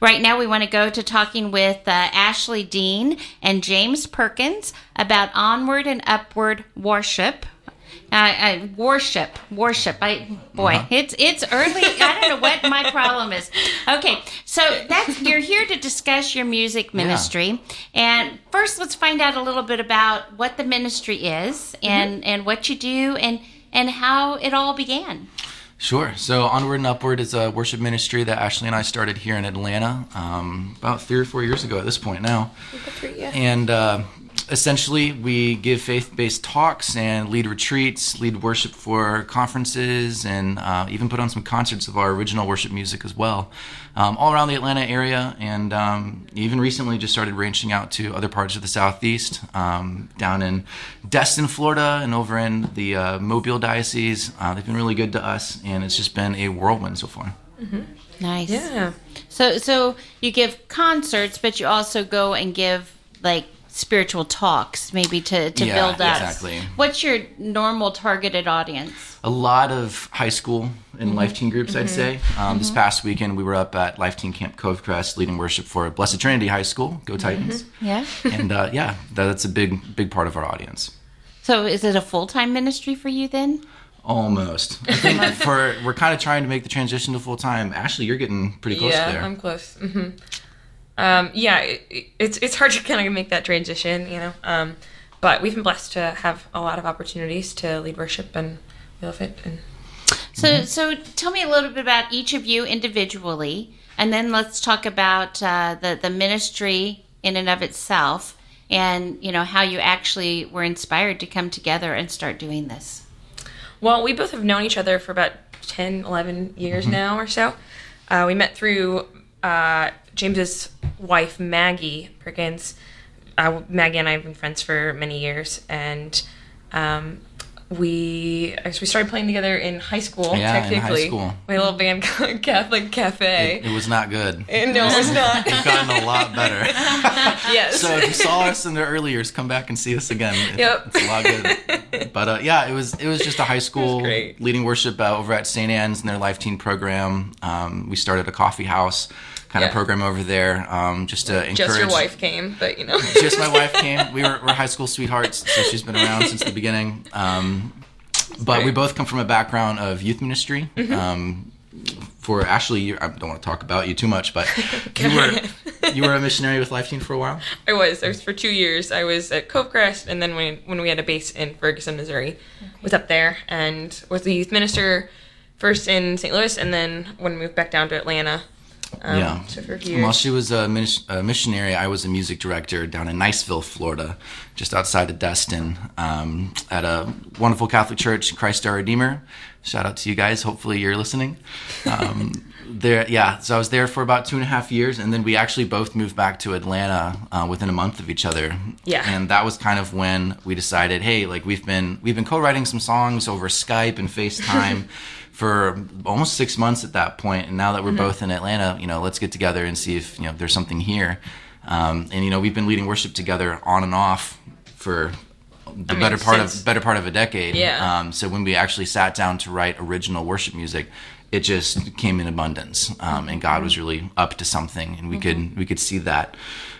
Right now, we want to go to talking with uh, Ashley Dean and James Perkins about onward and upward worship. Uh, uh, worship, worship. I boy, Uh-huh. it's it's early. I don't know what my problem is. Okay, so that's you're here to discuss your music ministry, and first let's find out a little bit about what the ministry is and and what you do and and how it all began. Sure. So Onward and Upward is a worship ministry that Ashley and I started here in Atlanta um, about three or four years ago at this point now. And uh, essentially, we give faith based talks and lead retreats, lead worship for conferences, and uh, even put on some concerts of our original worship music as well, um, all around the Atlanta area. And um, even recently, just started branching out to other parts of the Southeast, um, down in Destin, Florida, and over in the uh, Mobile Diocese. Uh, they've been really good to us, and it's just been a whirlwind so far. Nice. Yeah. So so you give concerts, but you also go and give like spiritual talks, maybe to to Yeah, build up. exactly. What's your normal targeted audience? a lot of high school and life teen groups i'd say um, this past weekend we were up at life teen camp Covecrest leading worship for blessed trinity high school go titans Yeah. and uh, yeah that's a big big part of our audience So is it a full time ministry for you then? almost i think for we're kind of trying to make the transition to full-time ashley you're getting pretty close yeah, there I'm close. hmm Um, yeah, it, it- it's it's hard to kind of make that transition, you know. Um, but we've been blessed to have a lot of opportunities to lead worship, and we love it. And So so tell me a little bit about each of you individually, and then let's talk about uh, the the ministry in and of itself, and you know how you actually were inspired to come together and start doing this. well, we both have known each other for about 10, 11 years now or so. Uh, we met through uh, James's wife, Maggie Perkins. Uh, Maggie and I have been friends for many years, and um, we we started playing together in high school. Yeah, in high technically, school. we had a little band called Catholic Cafe. it, it was not good And no, it's not. we've gotten a lot better yes. so if you saw us in the early years come back and see us again It- Yep. it's a lot good but uh, yeah it was it was just a high school leading worship uh, over at st anne's in their life teen program um, we started a coffee house kind of program over there um, just to encourage Just your wife came, but you know. just my wife came we were, we're high school sweethearts so she's been around since the beginning um, but we both come from a background of youth ministry um, for Ashley, you, I don't want to talk about you too much, but you were you were a missionary with Life Teen for a while. I was. I was for two years. I was at Covecrest, and then when when we had a base in Ferguson, Missouri, was up there and was the youth minister first in St. Louis, and then when we moved back down to Atlanta. Um, Yeah. So for a While she was a, minis- a missionary, I was a music director down in Niceville, Florida, just outside of Destin, um, at a wonderful Catholic church, Christ Our Redeemer. Shout out to you guys. Hopefully, you're listening. Um, there, yeah. So I was there for about two and a half years, and then we actually both moved back to Atlanta uh, within a month of each other. Yeah. And that was kind of when we decided, hey, like we've been we've been co-writing some songs over Skype and FaceTime. For almost six months at that point, and now that we're both in Atlanta, you know, let's get together and see if you know there's something here. Um, and you know, we've been leading worship together on and off for the mean, better part since- of better part of a decade. Yeah. Um, so when we actually sat down to write original worship music, it just came in abundance, um, and God was really up to something, and we could we could see that.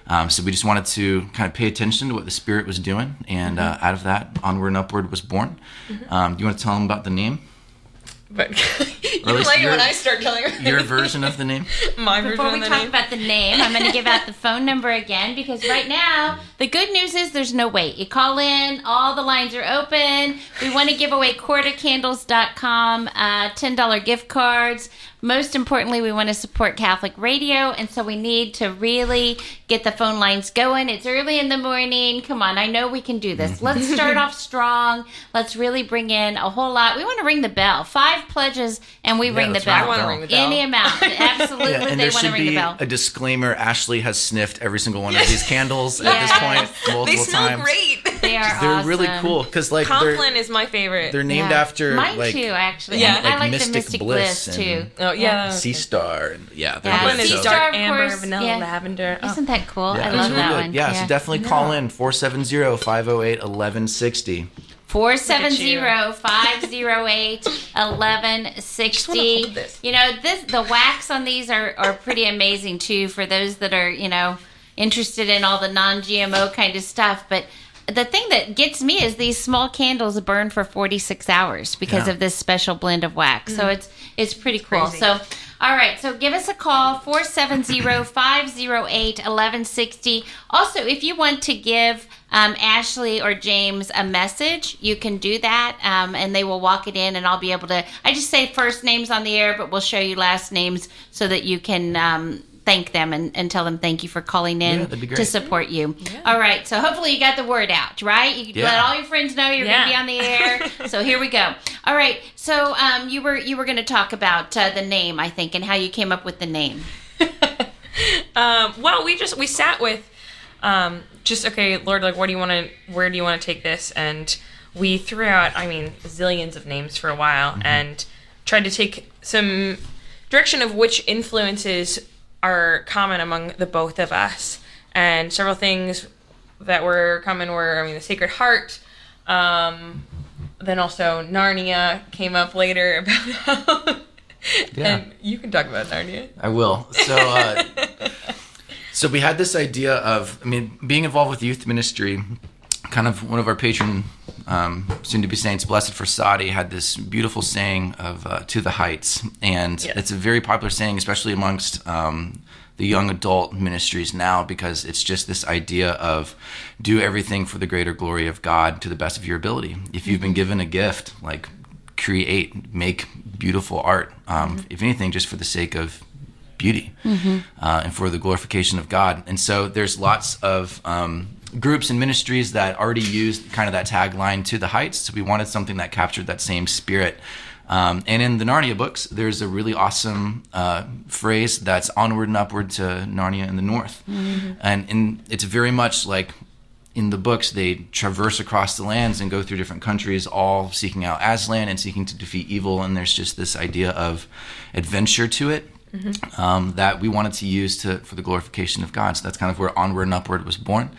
Um, so we just wanted to kind of pay attention to what the Spirit was doing, and uh, out of that, onward and upward was born. Um, do you want to tell them about the name? But you at don't least like it your- when I start telling her Your version of the name? my version Before we talk about the name, I'm going to give out the phone number again because right now the good news is there's no wait. You call in, all the lines are open. We want to give away quartercandles.com, uh, $10 gift cards. Most importantly, we want to support Catholic radio, and so we need to really get the phone lines going. It's early in the morning. Come on, I know we can do this. Let's start off strong. Let's really bring in a whole lot. We want to ring the bell. Five pledges, and we ring the bell. I want to ring the bell. Any amount. Absolutely, Yeah, and they there want to should ring the be bell. a disclaimer. Ashley has sniffed every single one of these candles at this point multiple They smell times. great. They are They're awesome. really cool because like Compline is my favorite. they're named Yeah. after Mine like too, actually. Yeah. I like like Mystic the Mystic Bliss Bliss, and- too. Yeah. Sea Star. And, yeah, they're Yeah, good. Compline is Sea So- Star, dark of amber, course, vanilla, yeah. lavender. Oh. Isn't that cool? Yeah, I it's love really that good. one. Yeah, so definitely call in 470-508-1160. 470-508-1160. You know, this the wax on these are, are pretty amazing too for those that are, you know, interested in all the non-GMO kind of stuff, but the thing that gets me is these small candles burn for 46 hours because Yeah. of this special blend of wax. So it's it's pretty cool. crazy. So all right, so give us a call 470-508-1160. Also, if you want to give um, Ashley or James a message, you can do that, um, and they will walk it in, and I'll be able to. I just say first names on the air, but we'll show you last names so that you can um, thank them and, and tell them thank you for calling in Yeah, to support you. All right, so hopefully you got the word out, right? You Yeah. let all your friends know you're Yeah. going to be on the air. so here we go. All right, so um, you were you were going to talk about uh, the name, I think, and how you came up with the name. um, well, we just we sat with um, just okay, Lord, like, what do you want to? Where do you want to take this? And we threw out, I mean, zillions of names for a while, and tried to take some direction of which influences are common among the both of us, and several things that were common were, I mean, the Sacred Heart. Um, then also Narnia came up later about. Yeah. And you can talk about Narnia. I will. So, uh, so we had this idea of, I mean, being involved with youth ministry. Kind of one of our patron, um, soon-to-be saints, Blessed Frassati, had this beautiful saying of uh, "to the heights," and Yes. it's a very popular saying, especially amongst um, the young adult ministries now, because it's just this idea of do everything for the greater glory of God to the best of your ability. If you've been given a gift, like create, make beautiful art. Um, If anything, just for the sake of beauty uh, and for the glorification of God. And so there's lots of um, groups and ministries that already used kind of that tagline to the heights. So we wanted something that captured that same spirit. Um, and in the Narnia books, there's a really awesome uh, phrase that's onward and upward to Narnia in the north. And in, it's very much like in the books, they traverse across the lands and go through different countries, all seeking out Aslan and seeking to defeat evil. And there's just this idea of adventure to it um, that we wanted to use to for the glorification of God. So that's kind of where Onward and Upward was born.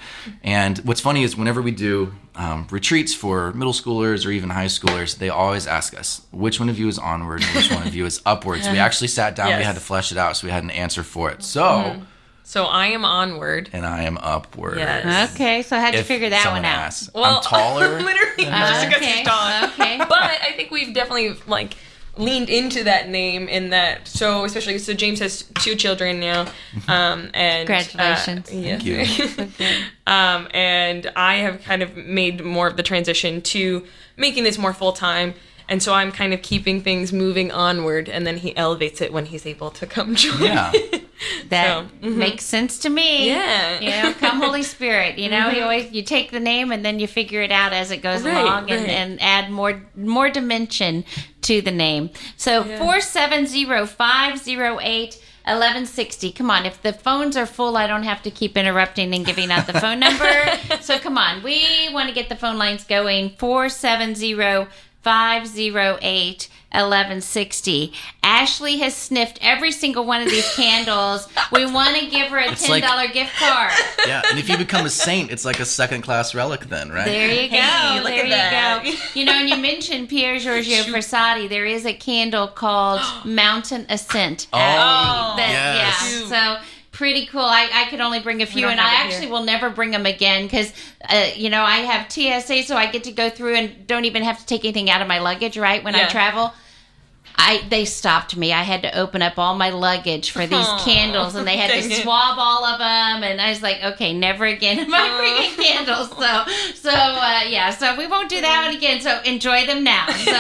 And what's funny is whenever we do um, retreats for middle schoolers or even high schoolers, they always ask us which one of you is onward and which one of you is upward. So we actually sat down, we had to flesh it out, so we had an answer for it. So, So I am onward. and I am upward. Yes. Okay, so how'd you If figure that one out? asks. I'm taller. literally, than just her. okay, he's tall. okay. But I think we've definitely like leaned into that name in that. So especially, so James has two children now, um, and Congratulations. Uh, yes. Thank you. um, and I have kind of made more of the transition to making this more full time. And so I'm kind of keeping things moving onward, and then he elevates it when he's able to come join. Yeah. That So, makes sense to me. Yeah. You know, come Holy Spirit. You know, you always you take the name and then you figure it out as it goes Right, along and, right. and add more more dimension to the name. So four seven zero five zero eight. 1160. Come on. If the phones are full, I don't have to keep interrupting and giving out the phone number. so come on. We want to get the phone lines going. 470 508 1160. Ashley has sniffed every single one of these candles. We want to give her a $10 like- gift card. Yeah. And if you become a saint, it's like a second class relic then, right? There you go. Hey, look there at you that. go. You know, and you mentioned Pier Giorgio Frassati. There is a candle called Mountain Ascent. Oh, That- yes. Yeah. So pretty cool. I, I could only bring a few, and I actually here. will never bring them again because, uh, you know, I have TSA, so I get to go through and don't even have to take anything out of my luggage, right, when I travel. I they stopped me. I had to open up all my luggage for these Aw, candles, and they had to it. swab all of them. And I was like, okay, never again am I bringing candles. So, so uh, yeah, so we won't do that one again. So enjoy them now. So,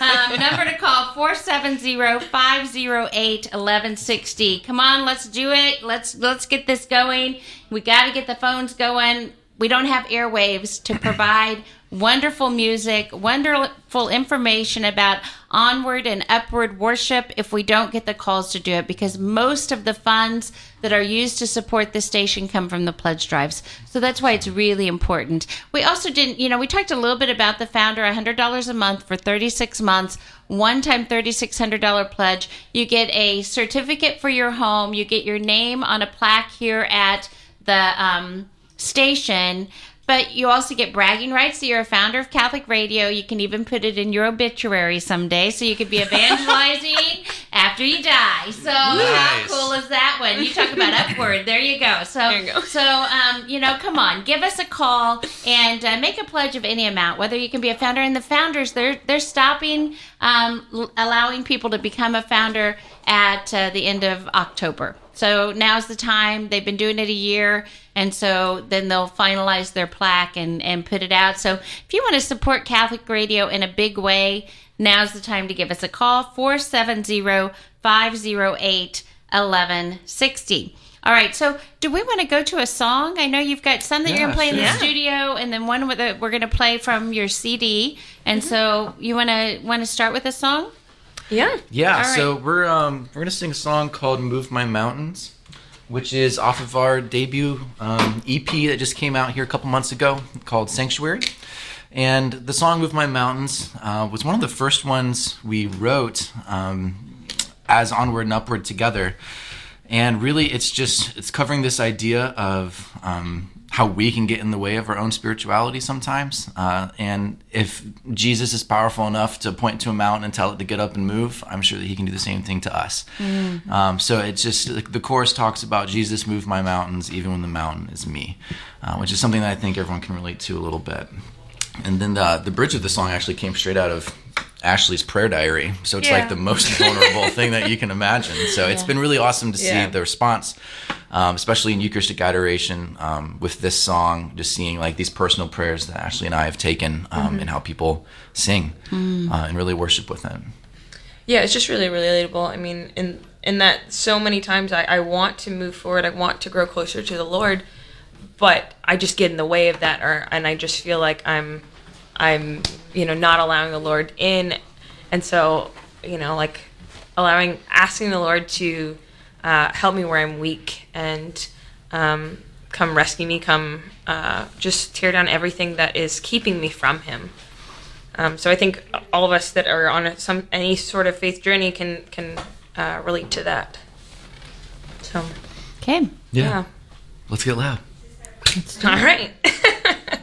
um, number to call 470-508-1160. Come on, let's do it. Let's let's get this going. We got to get the phones going. We don't have airwaves to provide wonderful music, wonderful information about onward and upward worship if we don't get the calls to do it because most of the funds that are used to support the station come from the pledge drives. So that's why it's really important. We also didn't, you know, we talked a little bit about the founder $100 a month for 36 months, one time $3,600 pledge. You get a certificate for your home, you get your name on a plaque here at the um, station but you also get bragging rights. So you're a founder of Catholic Radio. You can even put it in your obituary someday, so you could be evangelizing after you die. So how cool is that one? You talk about upward. There you go. So There you go. so um, you know, come on, give us a call and uh, make a pledge of any amount. Whether you can be a founder, and the founders they're they're stopping um, l- allowing people to become a founder at uh, the end of October. So now's the time. They've been doing it a year, and so then they'll finalize their plaque and and put it out. So if you want to support Catholic Radio in a big way, now's the time to give us a call 470 508 1160. All right, so do we want to go to a song? I know you've got some that you're going to play in the sure. studio, and then one that we're going to play from your CD. And mm-hmm. so you want to want to start with a song? Yeah. Yeah, All so we're um we're gonna sing a song called "Move My Mountains," which is off of our debut um, EP that just came out here a couple months ago called "Sanctuary." And the song "Move My Mountains" uh, was one of the first ones we wrote um, as Onward and Upward together. And really, it's just it's covering this idea of um, how we can get in the way of our own spirituality sometimes. Uh, and if Jesus is powerful enough to point to a mountain and tell it to get up and move, I'm sure that He can do the same thing to us. Um, so it's just the- the chorus talks about Jesus move my mountains even when the mountain is me, uh, which is something that I think everyone can relate to a little bit. And then the the bridge of the song actually came straight out of Ashley's prayer diary, so it's Yeah. like the most vulnerable thing that you can imagine. So it's been really awesome to see Yeah. the response, um, especially in Eucharistic adoration um, with this song. Just seeing like these personal prayers that Ashley and I have taken, um, and how people sing uh, and really worship with them. Yeah, it's just really relatable. I mean, in in that so many times I, I want to move forward, I want to grow closer to the Lord, but I just get in the way of that, or and I just feel like I'm I'm you know not allowing the Lord in, and so you know like allowing asking the Lord to uh, help me where I'm weak and um, come rescue me, come uh, just tear down everything that is keeping me from Him. Um, so I think all of us that are on a, some any sort of faith journey can can uh, relate to that. So Okay. yeah, Let's get loud. All right.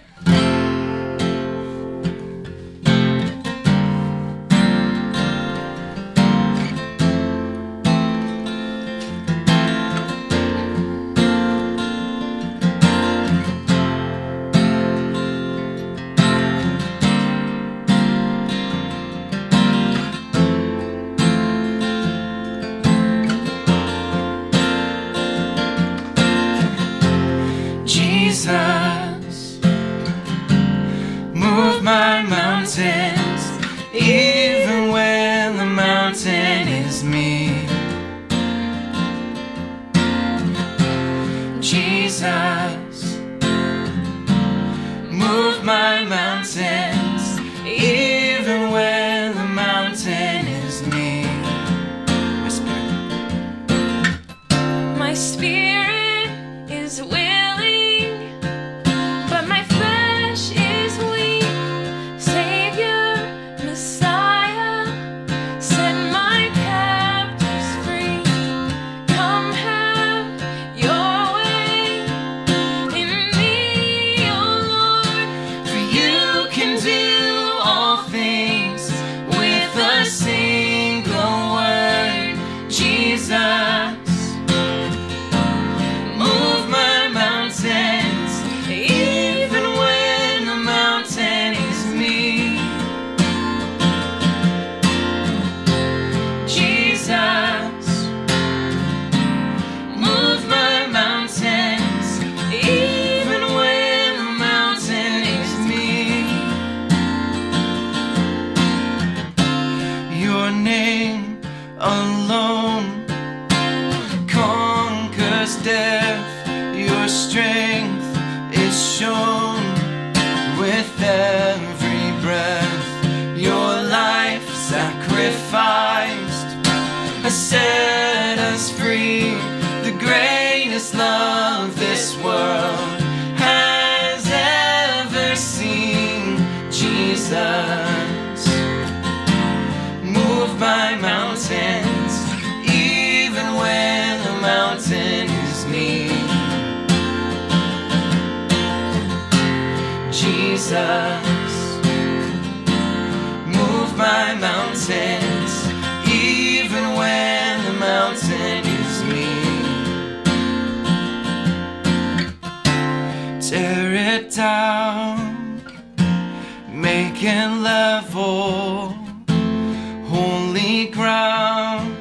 down, make it level, holy ground.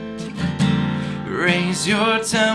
Raise your temple,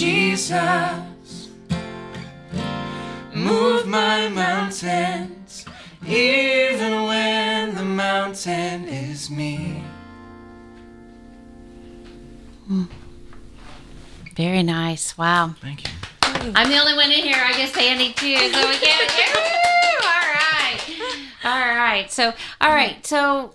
Jesus, move my mountains, even when the mountain is me. Very nice. Wow. Thank you. I'm the only one in here. I guess Annie too. So we get it. Woo! All right. All right. So all right. So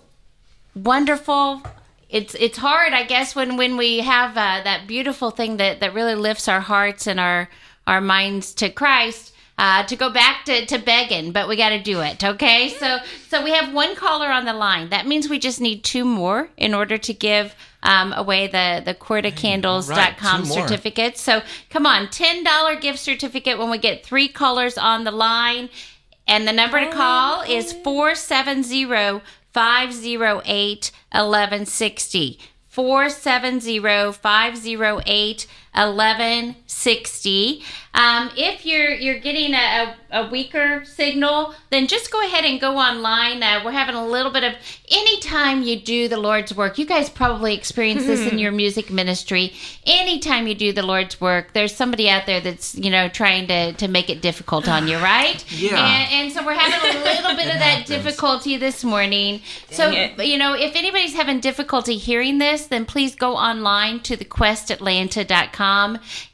wonderful. It's it's hard, I guess, when when we have uh, that beautiful thing that that really lifts our hearts and our our minds to Christ. Uh, to go back to, to begging, but we got to do it. Okay, so so we have one caller on the line. That means we just need two more in order to give um, away the the quartercandles.com Right, two more. certificates. So come on, ten dollar gift certificate when we get three callers on the line, and the number to call is 470 508 1160. 470 508 1160. Um, if you're you're getting a, a, weaker signal, then just go ahead and go online. Uh, we're having a little bit of anytime you do the Lord's work. You guys probably experience this in your music ministry. Anytime you do the Lord's work, there's somebody out there that's you know trying to to make it difficult on you, right? Yeah. And, and so we're having a little bit of that happens. difficulty this morning. so it. you know, if anybody's having difficulty hearing this, then please go online to thequestatlanta.com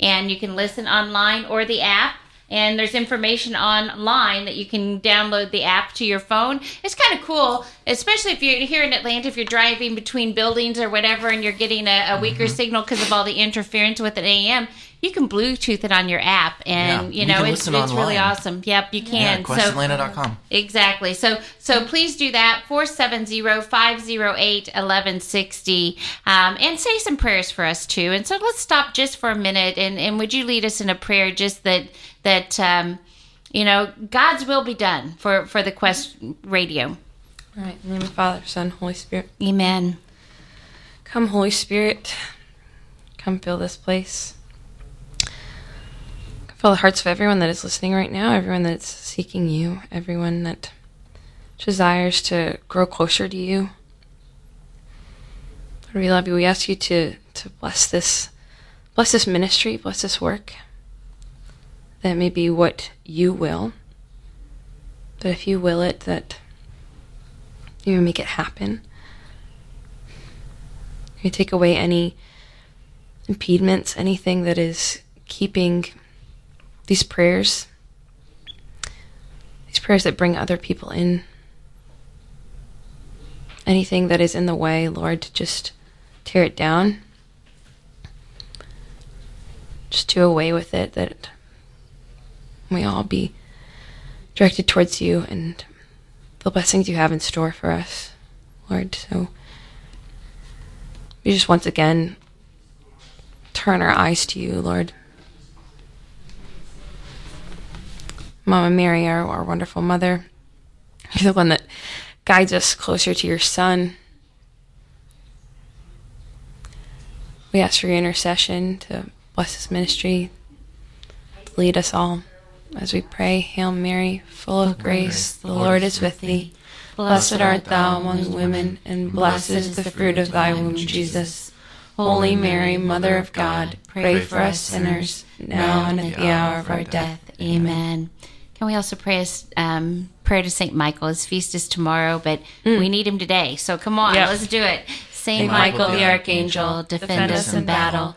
and you can listen online or the app. And there's information online that you can download the app to your phone. It's kind of cool, especially if you're here in Atlanta, if you're driving between buildings or whatever and you're getting a, a weaker Mm-hmm. signal because of all the interference with an AM. You can Bluetooth it on your app, and Yeah, you you know can it's, it's really awesome. Yep, you Yeah, can. so questatlanta.com. Exactly. So so please do that 470-508-1160 um, and say some prayers for us too. And so let's stop just for a minute and and would you lead us in a prayer just that that um, you know God's will be done for for the Quest Radio. All right. In the name of Father, Son, Holy Spirit. Amen. Come, Holy Spirit. Come fill this place. Come fill the hearts of everyone that is listening right now, everyone that's seeking you, everyone that desires to grow closer to you. Lord, we love you. We ask you to, to bless this bless this ministry, bless this work. That may be what you will. But if you will it, that you make it happen. You take away any impediments, anything that is keeping these prayers, these prayers that bring other people in, anything that is in the way, Lord, just tear it down. Just do away with it, that we all be directed towards you and the blessings you have in store for us, Lord. So we just once again turn our eyes to you, Lord. Mama Mary, our, our wonderful mother, you're the one that guides us closer to your Son. We ask for your intercession to bless this ministry, lead us all as we pray. Hail Mary, full of grace, the Lord is with thee. Blessed art thou among women, and blessed is the fruit of thy womb, Jesus. Holy Mary, Mother of God, pray for us sinners, now and at the hour of our death. Amen. Can we also pray a um, prayer to Saint Michael? His feast is tomorrow, but we need him today. So come on, Yep. let's do it. Saint Saint Michael, the the Archangel, defend us in battle.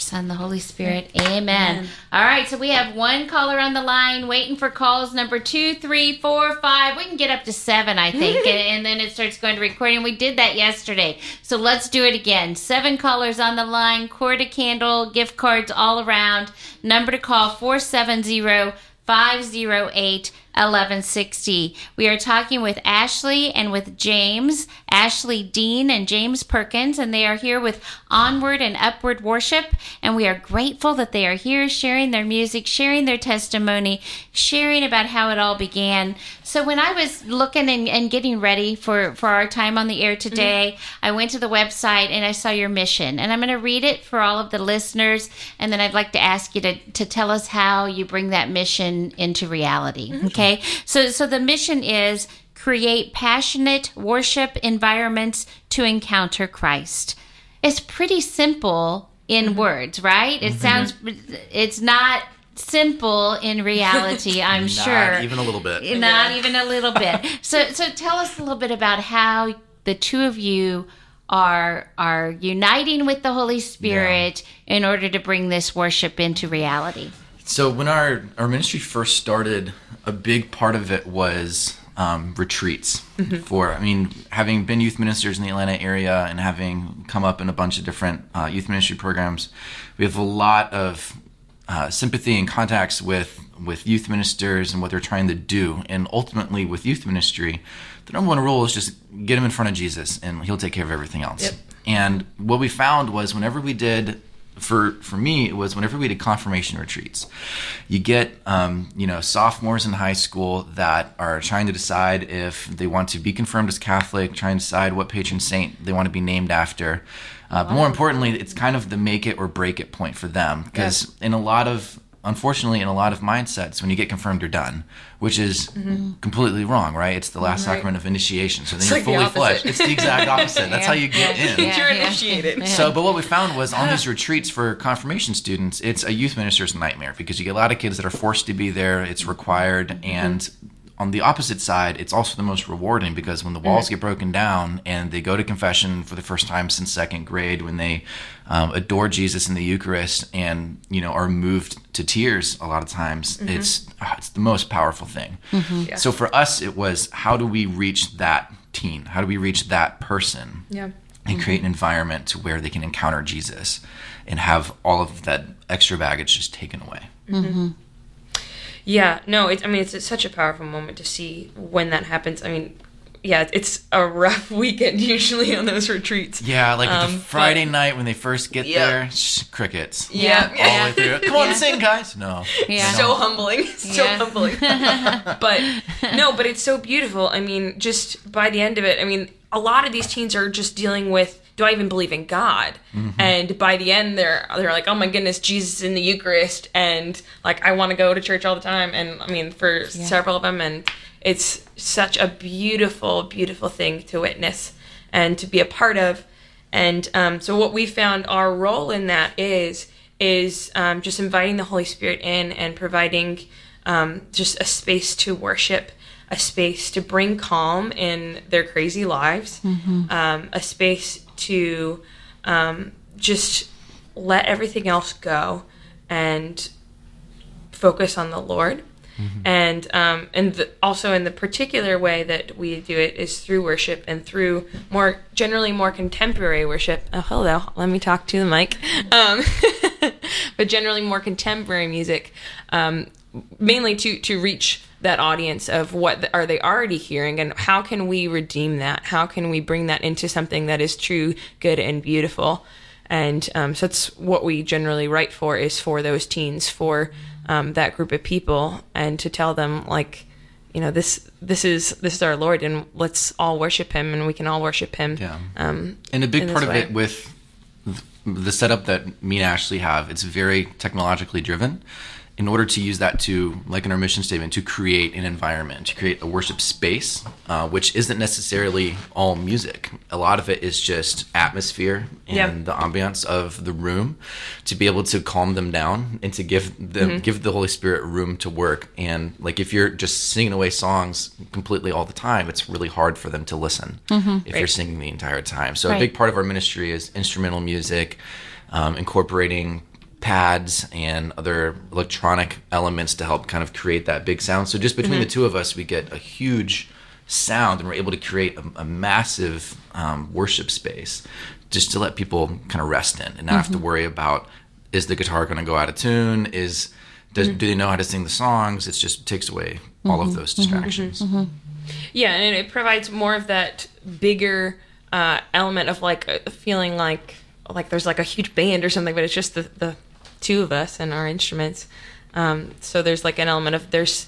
Son, the Holy Spirit. Amen. All right, so we have one caller on the line waiting for calls number two, three, four, five. We can get up to seven, I think, and, and then it starts going to recording. We did that yesterday. So let's do it again. Seven callers on the line, cord a candle, gift cards all around. Number to call 470 508 1160. We are talking with Ashley and with James, Ashley Dean and James Perkins, and they are here with Onward and Upward Worship. And we are grateful that they are here sharing their music, sharing their testimony, sharing about how it all began. So when I was looking and, and getting ready for, for our time on the air mm-hmm. today, I went to the website and I saw your mission. And I'm going to read it for all of the listeners. And then I'd like to ask you to, to tell us how you bring that mission into reality. Mm-hmm. Okay. So, so the mission is create passionate worship environments to encounter Christ. It's pretty simple in mm-hmm. words, right? It mm-hmm. sounds, it's not simple in reality, I'm Not sure. even a little bit. Not even a little bit. So, so tell us a little bit about how the two of you are are uniting with the Holy Spirit in order to bring this worship into reality. So when our our ministry first started, a big part of it was um, retreats. For I mean, having been youth ministers in the Atlanta area and having come up in a bunch of different uh, youth ministry programs, we have a lot of uh, sympathy and contacts with with youth ministers and what they're trying to do. And ultimately, with youth ministry, the number one rule is just get them in front of Jesus, and He'll take care of everything else. Yep. And what we found was whenever we did for for me it was whenever we did confirmation retreats you get um, you know sophomores in high school that are trying to decide if they want to be confirmed as catholic trying to decide what patron saint they want to be named after. Uh, but more importantly it's kind of the make it or break it point for them. Because in a lot of unfortunately in a lot of mindsets when you get confirmed you're done which is mm-hmm. completely wrong right? It's the last Right. sacrament of initiation. So then It's you're like fully opposite. fledged it's the exact opposite. That's how you get in. You're initiated. so, but what we found was on these retreats for confirmation students, it's a youth minister's nightmare because you get a lot of kids that are forced to be there. It's required, and on the opposite side, it's also the most rewarding because when the walls mm. get broken down and they go to confession for the first time since second grade, when they um, adore Jesus in the Eucharist and you know are moved to tears a lot of times, mm-hmm. it's ah, it's the most powerful thing. Yeah. So for us, it was how do we reach that teen? How do we reach that person? Yeah. and mm-hmm. create an environment to where they can encounter Jesus and have all of that extra baggage just taken away. Yeah, no, it's, I mean, it's, such a powerful moment to see when that happens. I mean, yeah, it's a rough weekend usually on those retreats. Yeah, like Um, the but- Friday night when they first get Yeah. there, shh, crickets. Yeah, All the way through. Come on, Yeah. sing, guys. No. Yeah. they so humbling so Yeah. humbling but no but it's so beautiful i mean just by the end of it i mean a lot of these teens are just dealing with do i even believe in god? And by the end they're they're like oh my goodness jesus in the eucharist. And like i want to go to church all the time. And i mean for several of them. And it's such a beautiful beautiful thing to witness and to be a part of. And um, so what we found our role in that is is um, just inviting the Holy Spirit in and providing um, just a space to worship, a space to bring calm in their crazy lives, um, a space to um, just let everything else go and focus on the Lord. and um, and the, also in the particular way that we do it is through worship and through more generally more contemporary worship. Oh, hello, let me talk to the mic. Um, but generally more contemporary music, um, mainly to to reach that audience of what are they already hearing and how can we redeem that? How can we bring that into something that is true, good, and beautiful? And um, so that's what we generally write for is for those teens, for um, that group of people, and to tell them like, you know, this this is this is our Lord, and let's all worship Him, and we can all worship Him. Yeah. Um, And a big part of way. it with the setup that me and Ashley have, it's very technologically driven. In order to use that to, like in our mission statement, to create an environment, to create a worship space, uh, which isn't necessarily all music. A lot of it is just atmosphere and Yeah. the ambiance of the room, to be able to calm them down and to give them Mm-hmm. give the Holy Spirit room to work. And like if you're just singing away songs completely all the time, it's really hard for them to listen if you're singing the entire time. So a big part of our ministry is instrumental music, um, incorporating pads and other electronic elements to help kind of create that big sound. So just between the mm-hmm. two of us, we get a huge sound, and we're able to create a, a massive um, worship space just to let people kind of rest in and not have to mm-hmm. worry about is the guitar going to go out of tune? Is does, mm-hmm. do they know how to sing the songs? It just takes away all of those distractions. Yeah, and it provides more of that bigger uh, element of like feeling like like there's like a huge band or something, but it's just the the two of us and our instruments. Um, so there's like an element of there's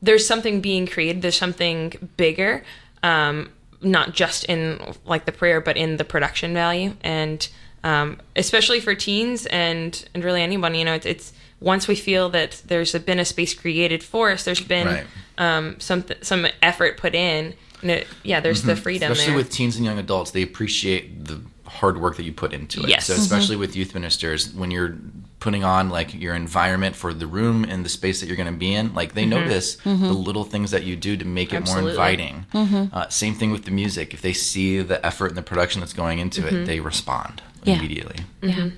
there's something being created. There's something bigger, um, not just in like the prayer, but in the production value, and um, especially for teens and and really anybody. You know, it's, it's once we feel that there's a, been a space created for us, there's been Right. um, some some effort put in. And it, yeah, there's the freedom Mm-hmm. especially there. with teens and young adults they appreciate the hard work that you put into it Yes. so especially with youth ministers when you're putting on like your environment for the room and the space that you're going to be in like they notice mm-hmm. mm-hmm. the little things that you do to make it more Absolutely. inviting mm-hmm. uh, same thing with the music if they see the effort and the production that's going into it they respond Yeah. immediately Yeah.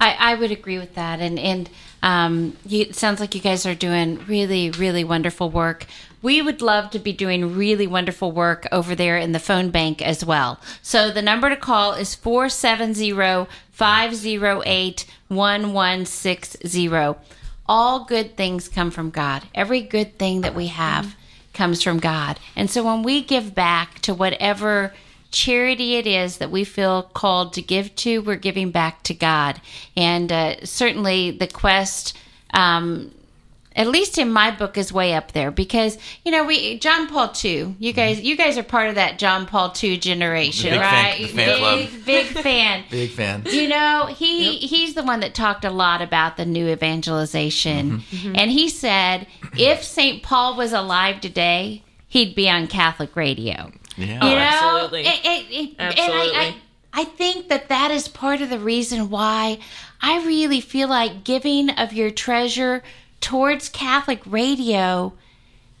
I, I would agree with that. And, and um, you, it sounds like you guys are doing really, really wonderful work. We would love to be doing really wonderful work over there in the phone bank as well. So the number to call is 470 508 1160. All good things come from God. Every good thing that we have comes from God. And so when we give back to whatever charity it is that we feel called to give to, we're giving back to God. And uh, certainly the quest, um, at least in my book, is way up there because you know we John Paul II. You mm-hmm. guys, you guys are part of that John Paul II generation, The big fan- right? the fan big, club. big fan. big fan You know, he he's the one that talked a lot about the new evangelization. Mm-hmm. Mm-hmm. And he said if St. Paul was alive today, he'd be on Catholic radio. yeah You oh, know, absolutely. It- it- it- And I, Absolutely. I, I think that that is part of the reason why I really feel like giving of your treasure towards Catholic radio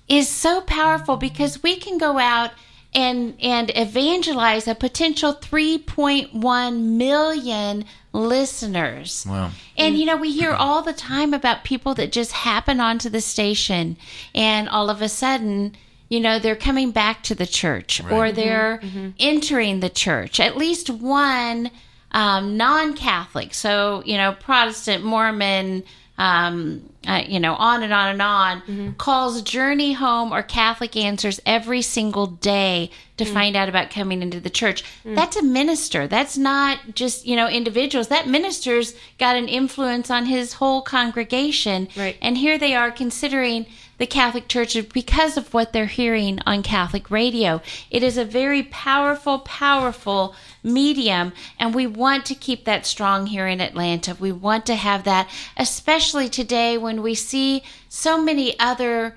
is so powerful because we can go out and and evangelize a potential 3.1 million listeners. wow. And you know, we hear all the time about people that just happen onto the station and all of a sudden, you know, they're coming back to the church or they're entering the church. At least one um, non Catholic, so, you know, Protestant, Mormon, um, uh, you know, on and on and on, calls Journey Home or Catholic Answers every single day to find out about coming into the church. That's a minister. That's not just, you know, individuals. That minister's got an influence on his whole congregation. Right. And here they are considering the Catholic Church because of what they're hearing on Catholic radio. It is a very powerful, powerful medium, and we want to keep that strong here in Atlanta. We want to have that, especially today when we see so many other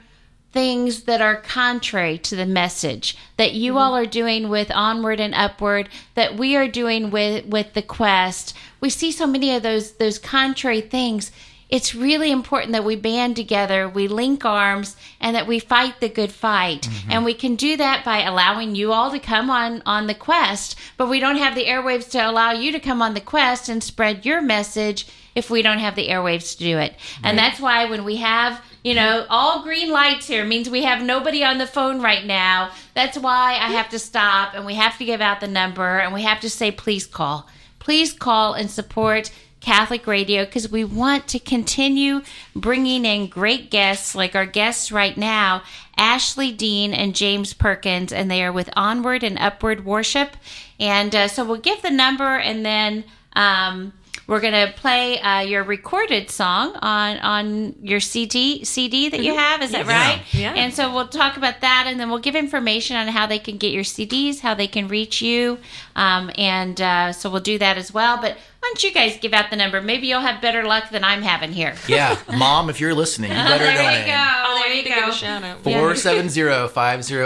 things that are contrary to the message that you mm-hmm. all are doing with onward and upward that we are doing with with the quest we see so many of those those contrary things it's really important that we band together, we link arms, and that we fight the good fight. Mm-hmm. And we can do that by allowing you all to come on on the quest, but we don't have the airwaves to allow you to come on the quest and spread your message if we don't have the airwaves to do it. And that's why when we have You know, all green lights here means we have nobody on the phone right now. That's why I have to stop and we have to give out the number and we have to say, please call. Please call and support Catholic Radio because we want to continue bringing in great guests like our guests right now, Ashley Dean and James Perkins, and they are with Onward and Upward Worship. And uh, so we'll give the number and then. Um, we're gonna play uh, your recorded song on on your CD CD that you have. Is that right? Yeah. And so we'll talk about that, and then we'll give information on how they can get your CDs, how they can reach you, um, and uh, so we'll do that as well. But why don't you guys give out the number? Maybe you'll have better luck than I'm having here. Yeah, mom, if you're listening, you better there donate. you go. Oh, there you need to give go. a shout out.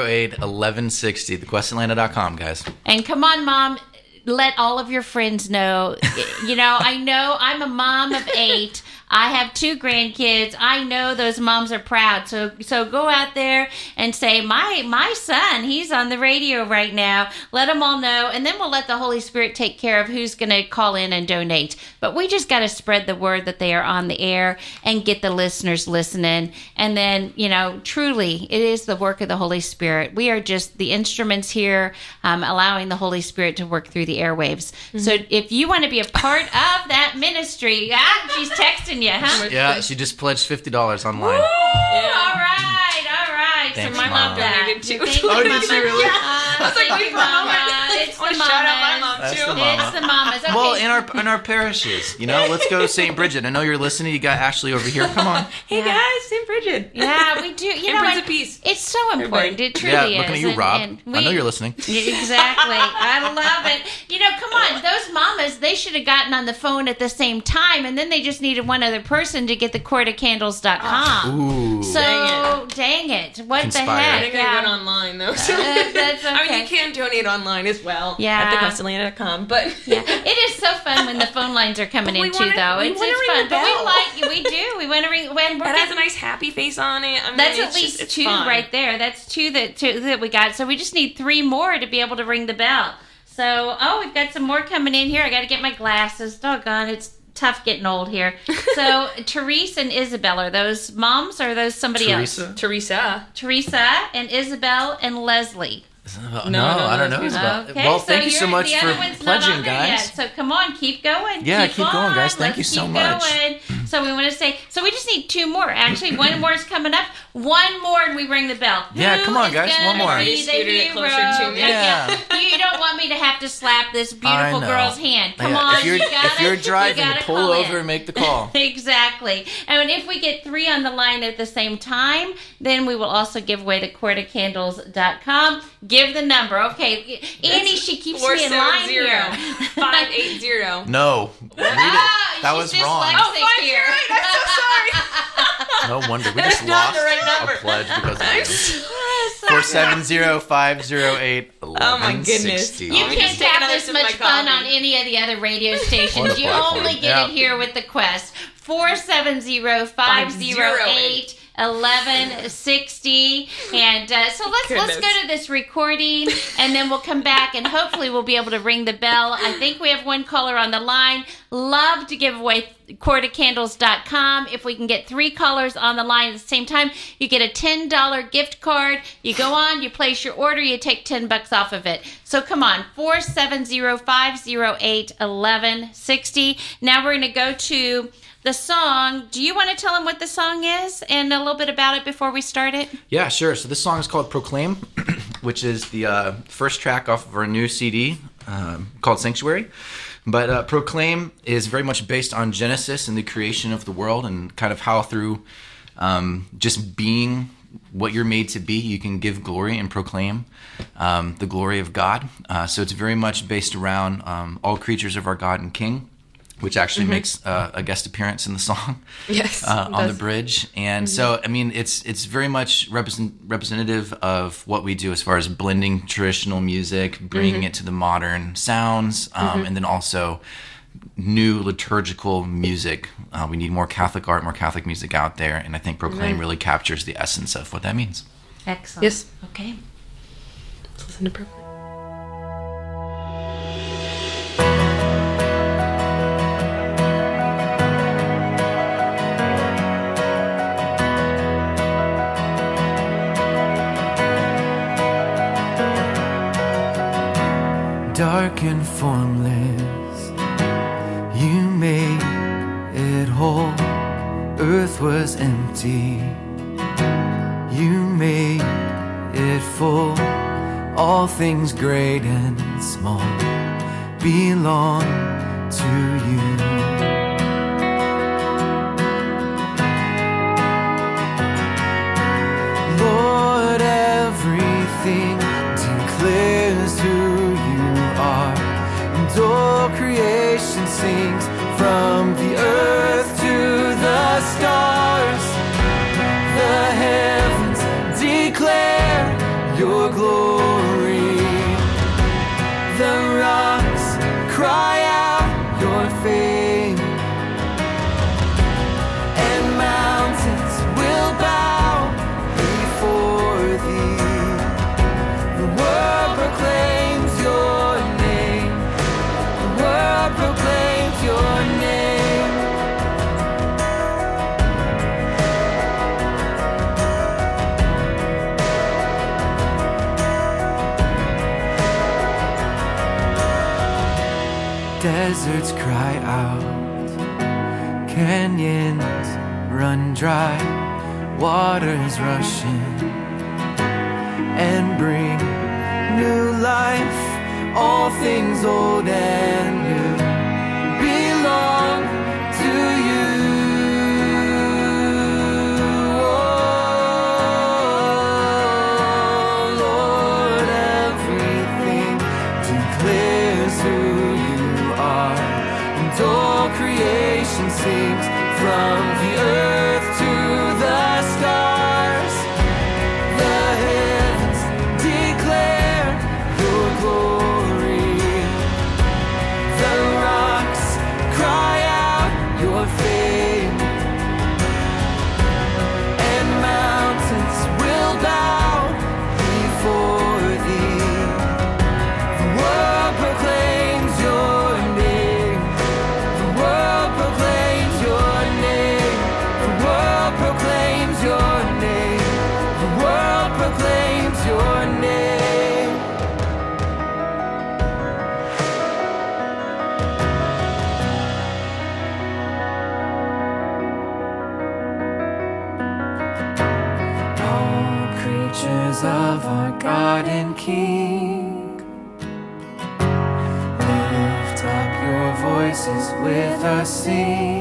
470-508-1160, thequestatlanta.com, guys. And come on, mom, let all of your friends know. you know, I know I'm a mom of eight. I have two grandkids. I know those moms are proud. So so go out there and say, My my son, he's on the radio right now. Let them all know. And then we'll let the Holy Spirit take care of who's gonna call in and donate. But we just gotta spread the word that they are on the air and get the listeners listening. And then, you know, truly it is the work of the Holy Spirit. We are just the instruments here, um, allowing the Holy Spirit to work through the airwaves. So if you want to be a part of that ministry, ah, she's texting you, huh? Yeah, she just pledged $50 online. All right, all right. Thanks, so my Mom. mom donated too. Thank you, Oh, did she really? Was like, thank wait you, for a moment. Mama. It's the to shout out my mamas. mom That's too. the mama. It's the mamas. Okay. Well, in our in our parishes, you know, let's go to St. Brigid. I know you're listening. You got Ashley over here. Come on. Hey Yeah. guys, St. Brigid. yeah, we do. You And know, Prince and of Peace. It's so important. It truly Yeah, is. looking at you, And- Rob. and I know you're listening. Exactly. I love it. You know, come on, those mamas, they should have gotten on the phone at the same time and then they just needed one other person to get the courtofcandles.com. Ooh. So, Dang dang it. What Conspired. the heck? I think Yeah. I went online though. So. Uh, that's I mean, you can donate online as well. Yeah. At thequestatlanta.com. But Yeah, it is so fun when the phone lines are coming We in too, though. It's, wanna it's fun, but we bell. like we do. We want to ring when we're that has a nice happy face on it. I mean, That's at least just, two fun. right there. That's two that two that we got. So we just need three more to be able to ring the bell. So oh, we've got some more coming in here. I got to get my glasses. Doggone, it's tough getting old here. So Teresa and Isabel are those moms or are those somebody else? Teresa? Teresa. Teresa and Isabel and Leslie. No, no, I don't know. Isabel. Okay, well, thank you you're- so much for other one's not pledging, guys. yet. So come on, keep going. Yeah, keep going, on. guys. Thank Let's you so keep much. Going. So we want to say, so we just need two more. Actually, one more is coming up. One more, and we ring the bell. Yeah, Who come on, is guys, gonna one more. be You the scooted it hero? closer to me. Yeah. you don't want me to have to slap this beautiful know. girl's hand. Come Yeah, on, if you're you gotta, if you're driving, you gotta pull call over in. and make the call. exactly. And if we get three on the line at the same time, then we will also give away the courtofcandles.com. Give the number. Okay. Annie, she keeps me in line here. 580. No, read it. Ah, That she's was dyslexic wrong. Oh, here. I'm so sorry. No wonder we just lost the right a pledge because of I'm this. so Four seven zero five zero eight Oh my goodness. You can't have this much fun coffee. on any of the other radio stations. You platform. only get Yeah. it here with the Quest. 470-508 1160 and uh, so let's let's go to this recording and then we'll come back and hopefully we'll be able to ring the bell. I think we have one caller on the line. Love to give away quartercandles.com if we can get three callers on the line at the same time you get a $10 gift card. You go on you place your order you take 10 bucks off of it. So come on 470-508-1160 now we're going to go to the song do you want to tell them what the song is and a little bit about it before we start it Yeah, sure. So this song is called Proclaim, which is the uh, first track off of our new CD um, called Sanctuary. But uh, Proclaim is very much based on Genesis and the creation of the world and kind of how through um, just being what you're made to be, you can give glory and proclaim um, the glory of God. Uh, so it's very much based around um, all creatures of our God and King, which actually makes uh, a guest appearance in the song Yes. uh, it on the bridge, and so I mean it's it's very much represent, representative of what we do as far as blending traditional music, bringing it to the modern sounds, um, and then also new liturgical music. Uh, we need more Catholic art, more Catholic music out there, and I think Proclaim really captures the essence of what that means. excellent Yes. okay Let's listen to Proclaim. broken, formless, you made it whole. Earth was empty, you made it full. All things great and small belong to you. Lord, everything declares who you are. And all creation sings from the earth to the stars. The heavens declare your glory. The rocks cry. Deserts cry out, canyons run dry, waters rush in and bring new life, all things old and new. ocean sinks from the earth. I see.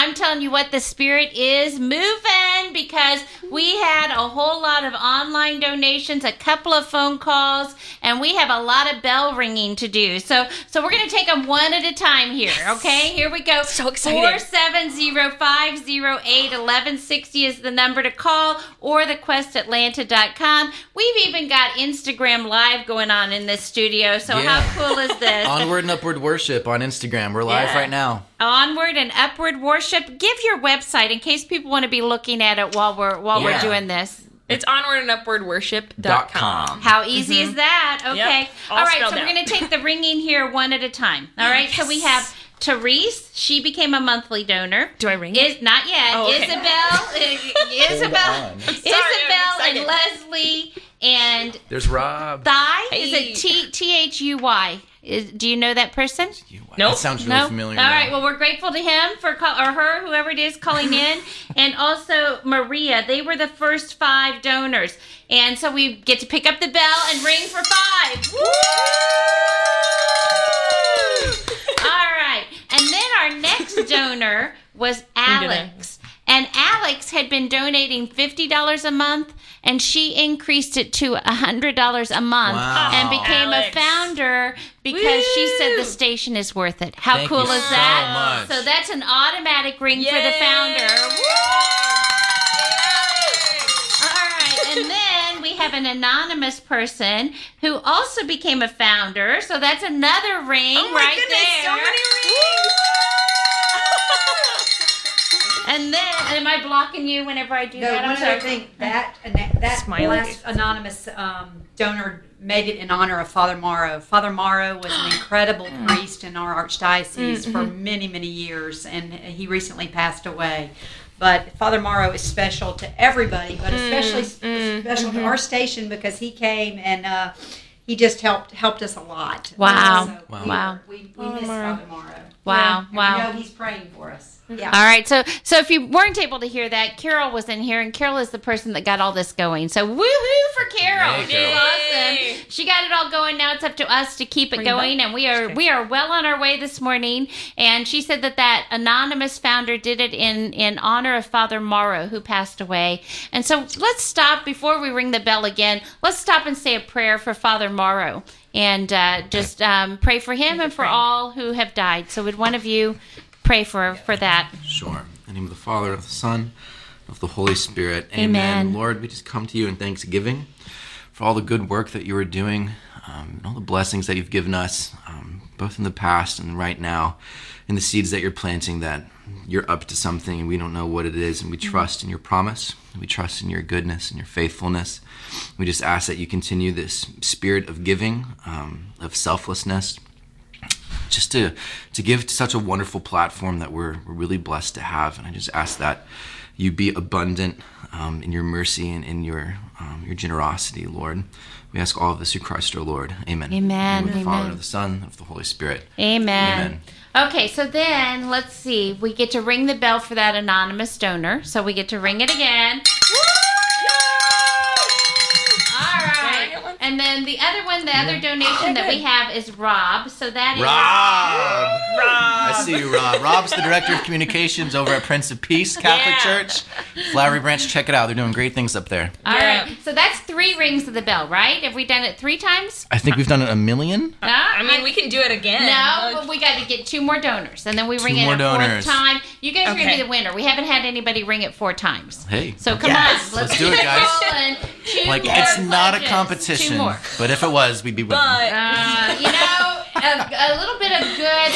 I'm telling you what, the spirit is moving because we had a whole lot of online donations, a couple of phone calls, and we have a lot of bell ringing to do. So, so we're going to take them one at a time here. Yes. Okay, here we go. So excited. Four seven zero five zero eight eleven sixty is the number to call, or thequestatlanta.com. We've even got Instagram Live going on in this studio. So yeah. how cool is this? Onward and upward worship on Instagram. We're live yeah. right now onward and upward worship give your website in case people want to be looking at it while we're while we're doing this It's onward and upward worship Dot com. how easy is that okay all all right so spelled we're going to take the ringing here one at a time all right so we have Therese, she became a monthly donor. Do I ring? Is not yet. Oh, okay. Isabel, uh, Isabel, on. Isabel, and. Leslie, and There's Rob. Thigh. Is it T T H U Y? Is do you know that person? Nope. That sounds really No. familiar. All now. right. Well, we're grateful to him for call or her, whoever it is, calling in, and also Maria. They were the first five donors, and so we get to pick up the bell and ring for five. All right. And then our next donor was. Alex. And Alex had been donating $50 a month and she increased it to $100 a month Wow. and became Alex. a founder because she said the station is worth it. How Thank cool you is so that? much. So that's an automatic ring for the founder. All right, and then we have an anonymous person who also became a founder. So that's another ring Oh my right goodness, there. so many And then, am I blocking you whenever I do No, that? I'm one sorry. other thing that that Smiley last anonymous um, donor made it in honor of Father Morrow. Father Morrow was an incredible priest in our archdiocese for many many years, and he recently passed away. But Father Morrow is special to everybody, but especially s- special to our station because he came and uh, he just helped helped us a lot. Wow. So Wow. we- Wow. We, we miss Father Morrow. Wow, And wow. We know he's praying for us. Yeah. All right, so so if you weren't able to hear that, Carol was in here, and Carol is the person that got all this going. So woohoo for Carol! Yay, Carol. awesome. She got it all going. Now it's up to us to keep it Bring going, back. and we are Okay. we are well on our way this morning. And she said that that anonymous founder did it in in honor of Father Morrow, who passed away. And so let's stop before we ring the bell again. Let's stop and say a prayer for Father Morrow. And uh, just um, pray for him and for all who have died. So, would one of you pray for for that? Sure. In the name of the Father, of the Son, of the Holy Spirit. Amen. Lord, we just come to you in thanksgiving for all the good work that you are doing, um, and all the blessings that you've given us, um, both in the past and right now, and the seeds that you're planting that you're up to something and we don't know what it is, and we trust in your promise. We trust in your goodness and your faithfulness. We just ask that you continue this spirit of giving, um, of selflessness, just to to give to such a wonderful platform that we're, we're really blessed to have and i just ask that you be abundant um, in your mercy and in your um, your generosity lord we ask all of this through christ our lord amen Amen. The father of the son of the holy spirit Amen. Amen. Okay, so then let's see. We get to ring the bell for that anonymous donor. So we get to ring it again. All And then the other one, the other donation that we have is Rob. So that is rob Rob. i see you rob rob's the director of communications over at prince of peace catholic Yeah. church flowery branch check it out they're doing great things up there All Yeah. right. So that's three rings of the bell, right? Have we done it three times? i think we've done it a million No. I mean, we can do it again. No, uh, but we got to get two more donors, and then we ring it more a fourth donors. time. You guys are gonna Okay. be the winner. We haven't had anybody ring it four times. hey So come Yes. on, let's, Let's do it, keep guys. rolling. Two like more it's not a pledges. competition Two more. but if it was we'd be winning But Uh, you know, a, a little bit of good,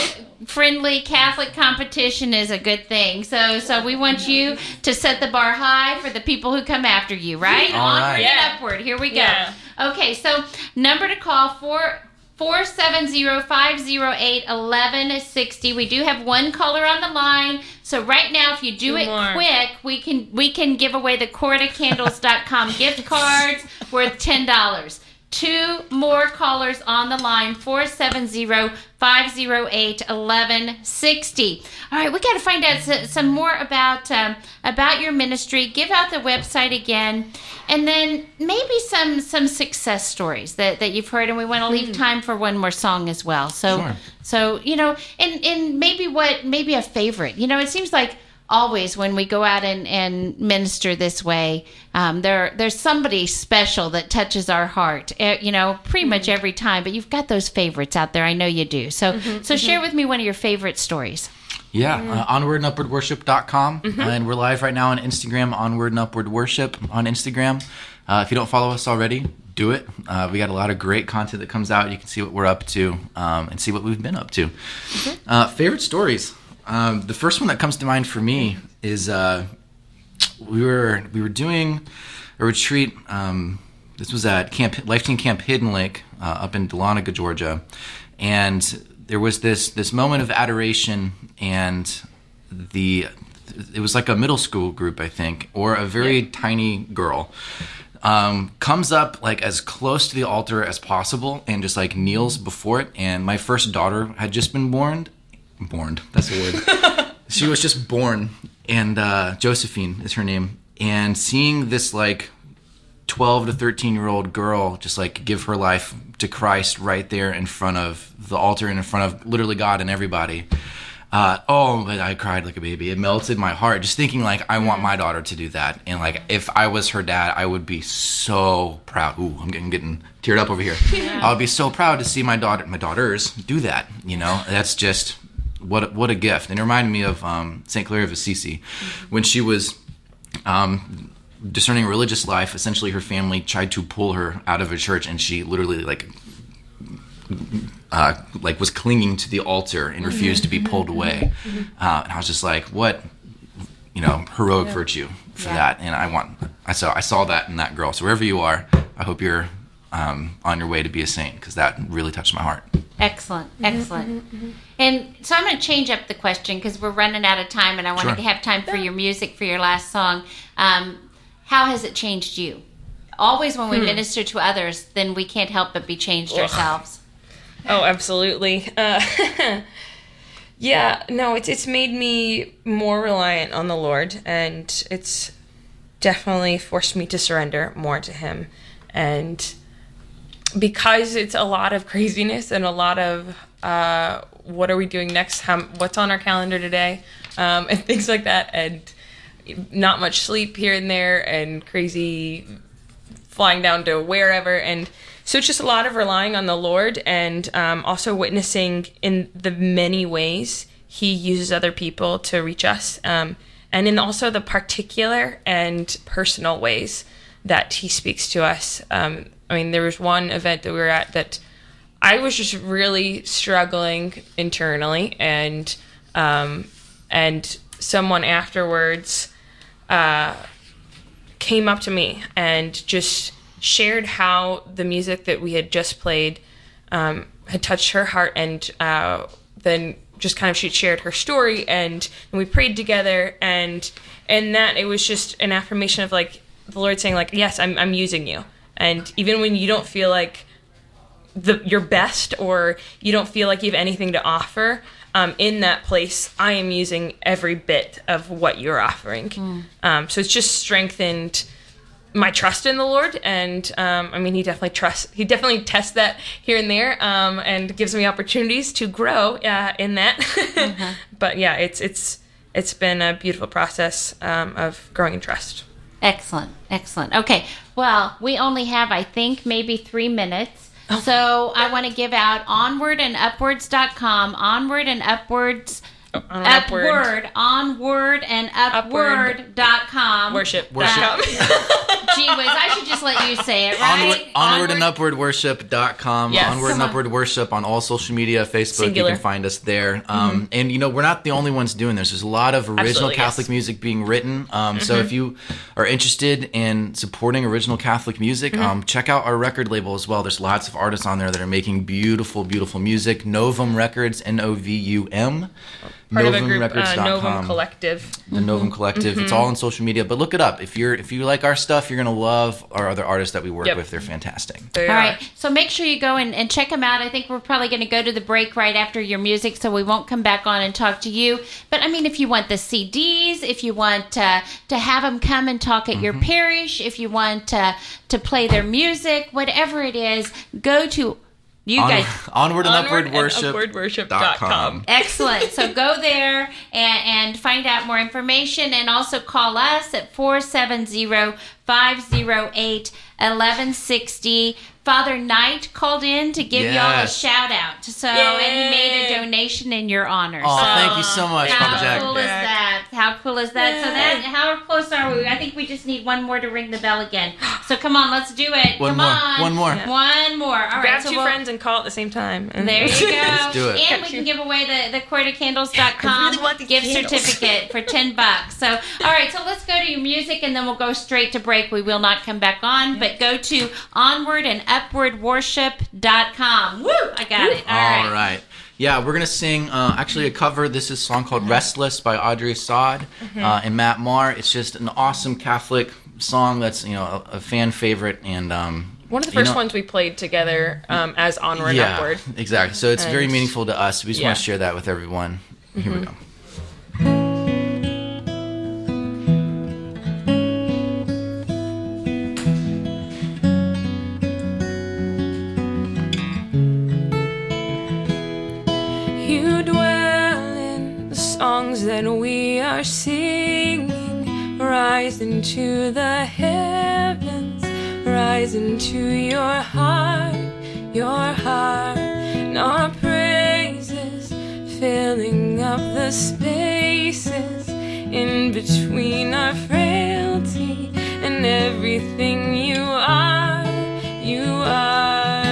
friendly Catholic competition is a good thing. So, so we want you to set the bar high for the people who come after you, right? All Onward right. and upward. Here we go. Yeah. Okay, so number to call for. 470-508-1160. We do have one caller on the line. So right now if you do Two it more. quick, we can we can give away the candles.com gift cards worth $10. Two more callers on the line 470-508-1160. All right, we got to find out some more about um, about your ministry. Give out the website again, and then maybe some some success stories that, that you've heard. And we want to leave time for one more song as well. So Sure. so you know, and and maybe what maybe a favorite. You know, it seems like always when we go out and, and minister this way, um, there there's somebody special that touches our heart. eh, You know, pretty much every time. But you've got those favorites out there. I know you do. So so share with me one of your favorite stories. Yeah, uh, onward and upward worship.com. And we're live right now on Instagram, onward and upward worship on Instagram. Uh, if you don't follow us already, do it. Uh, we got a lot of great content that comes out. You can see what we're up to um, and see what we've been up to. Uh, favorite stories. Um, the first one that comes to mind for me is uh, we were we were doing a retreat. Um, this was at Camp Life Teen Camp Hidden Lake uh, up in Dahlonega, Georgia, and there was this this moment of adoration, and the it was like a middle school group, I think, or a very tiny girl. Um, comes up like as close to the altar as possible and just like kneels before it. And my first daughter had just been born. Born. That's the word. She was just born and uh, josephine is her name. And seeing this like 12 to 13 year old girl just like give her life to christ right there in front of the altar and in front of literally god and everybody uh, oh but i cried like a baby. It melted my heart. Just thinking like i want my daughter to do that. And like if i was her dad i would be so proud. Ooh i'm getting, getting teared up over here. I would be so proud to see my daughter my daughters do that you know? That's just what a, what a gift and it reminded me of um, St. Clare of Assisi when she was um, discerning religious life essentially her family tried to pull her out of a church and she literally like uh, like was clinging to the altar and refused to be pulled away uh, and I was just like what you know heroic virtue for Yeah. that and I want I saw I saw that in that girl so wherever you are I hope you're um, on your way to be a saint because that really touched my heart Excellent, excellent. And so I'm going to change up the question because we're running out of time, and I wanted Sure. to have time for your music for your last song. Um, how has it changed you? Always, when we minister to others, then we can't help but be changed ourselves. Oh, absolutely. Uh, yeah, no, it's it's made me more reliant on the Lord, and it's definitely forced me to surrender more to Him, and because it's a lot of craziness and a lot of uh, what are we doing next? How, what's on our calendar today? Um, and things like that, and not much sleep here and there, and crazy flying down to wherever and so it's just a lot of relying on the lord and um, also witnessing in the many ways he uses other people to reach us um, and in also the particular and personal ways that he speaks to us um, i mean there was one event that we were at that i was just really struggling internally and um, and someone afterwards uh, came up to me and just shared how the music that we had just played um, had touched her heart and uh, then just kind of she shared her story and, and we prayed together and and that it was just an affirmation of like the lord saying like yes i'm, I'm using you and even when you don't feel like the your best or you don't feel like you have anything to offer um, in that place i am using every bit of what you're offering. Um, so it's just strengthened my trust in the lord and um, i mean he definitely trusts he definitely tests that here and there um, and gives me opportunities to grow uh, in that. But yeah it's it's it's been a beautiful process um, of growing in trust. Excellent, excellent. Okay, well, we only have, I think, maybe three minutes. Oh. So I want to give out onwardandupwards.com, onward and upwards. On upward. Upward, onward and upward.com. worship Worship. Gee whiz, I should just let you say it, right? Onward, onward and upward worship.com. Yes. Onward and Come on. upward worship on all social media, Facebook. Singular. You can find us there. Um, And, you know, we're not the only ones doing this. There's a lot of original Absolutely, Catholic yes. music being written. Um, So if you are interested in supporting original Catholic music, um, check out our record label as well. There's lots of artists on there that are making beautiful, beautiful music. Novum Records, N O V U M. part of a group uh, NovumRecords.com novum collective the Novum Collective. It's Mm-hmm. all on social media, but look it up. If you're if you like our stuff, you're gonna love our other artists that we work Yep. with. They're fantastic. They All are. right, so make sure you go and, and check them out. I think we're probably going to go to the break right after your music, so we won't come back on and talk to you. But I mean, if you want the CDs, if you want uh, to have them come and talk at your parish, if you want to to play their music, whatever it is, go to You On- guys onward and upward and worship. upwardworship.com. Excellent. So go there and, and find out more information and also call us at 470 508 1160. Father Knight called in to give y'all a shout out. So, and he made a donation in your honor. Oh, so, thank you so much, How Papa Jack. cool is that? How cool is that? So that how close are we? I think we just need one more to ring the bell again. So come on, let's do it. One come more. on. One more. Yeah. One more. All right. Grab so two we'll- friends and call at the same time. And there you go. Let's do it. And we can give away the, the quartercandles.com I really want these gift candles. certificate for 10 bucks. So, all right, so let's go to your music and then we'll go straight to break. We will not come back on, but go to onward and upwardworship.com. Woo! I got it. All right. All right. Yeah, we're gonna sing uh, actually a cover. This is a song called "Restless" by Audrey Assad uh, and Matt Maher. It's just an awesome Catholic song that's you know a, a fan favorite and um, One of the you first know- ones we played together um, as Onward and yeah, Upward. exactly. So it's very meaningful to us. We just want to share that with everyone. Here we go. That we are singing. Rise into the heavens, rise into your heart, your heart, and our praises filling up the spaces in between our frailty and everything you are. You are